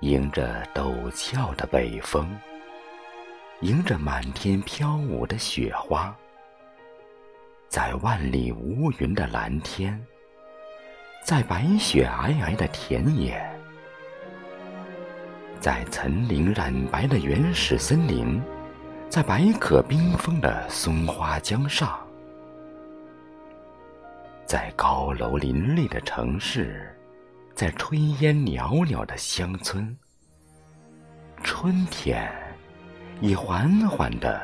迎着陡峭的北风，迎着满天飘舞的雪花，在万里无云的蓝天，在白雪皑皑的田野，在层林染白的原始森林，在白舸冰封的松花江上，在高楼林立的城市。在炊烟袅袅的乡村，春天已缓缓地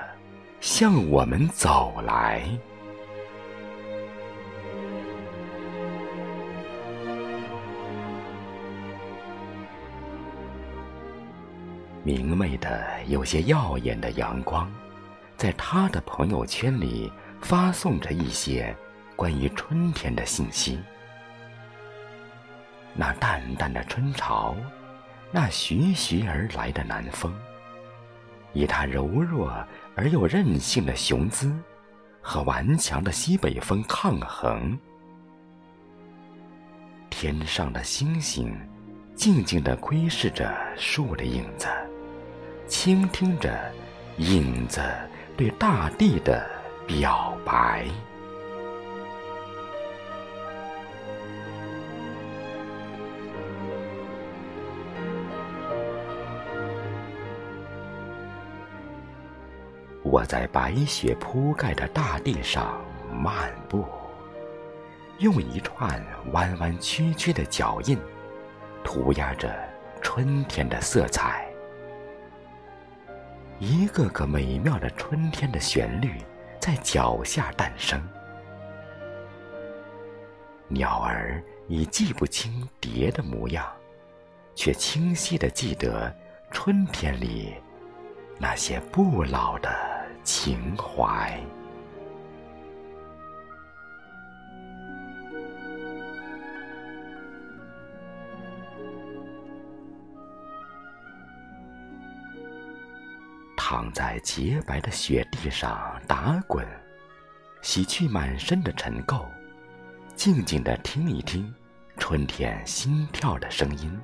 向我们走来。明媚的、有些耀眼的阳光，在他的朋友圈里发送着一些关于春天的信息。那淡淡的春潮，那徐徐而来的南风，以它柔弱而又任性的雄姿，和顽强的西北风抗衡。天上的星星，静静地窥视着树的影子，倾听着影子对大地的表白。我在白雪铺盖的大地上漫步，用一串弯弯曲曲的脚印，涂鸦着春天的色彩。一个个美妙的春天的旋律在脚下诞生。鸟儿已记不清蝶的模样，却清晰的记得春天里那些不老的。情怀，躺在洁白的雪地上打滚，洗去满身的尘垢，静静的听一听春天心跳的声音。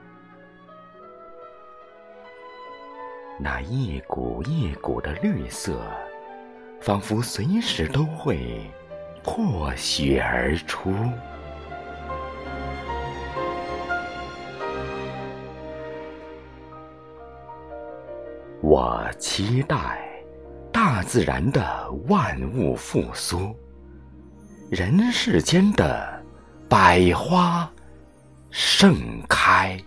那一股一股的绿色。仿佛随时都会破雪而出。我期待大自然的万物复苏，人世间的百花盛开。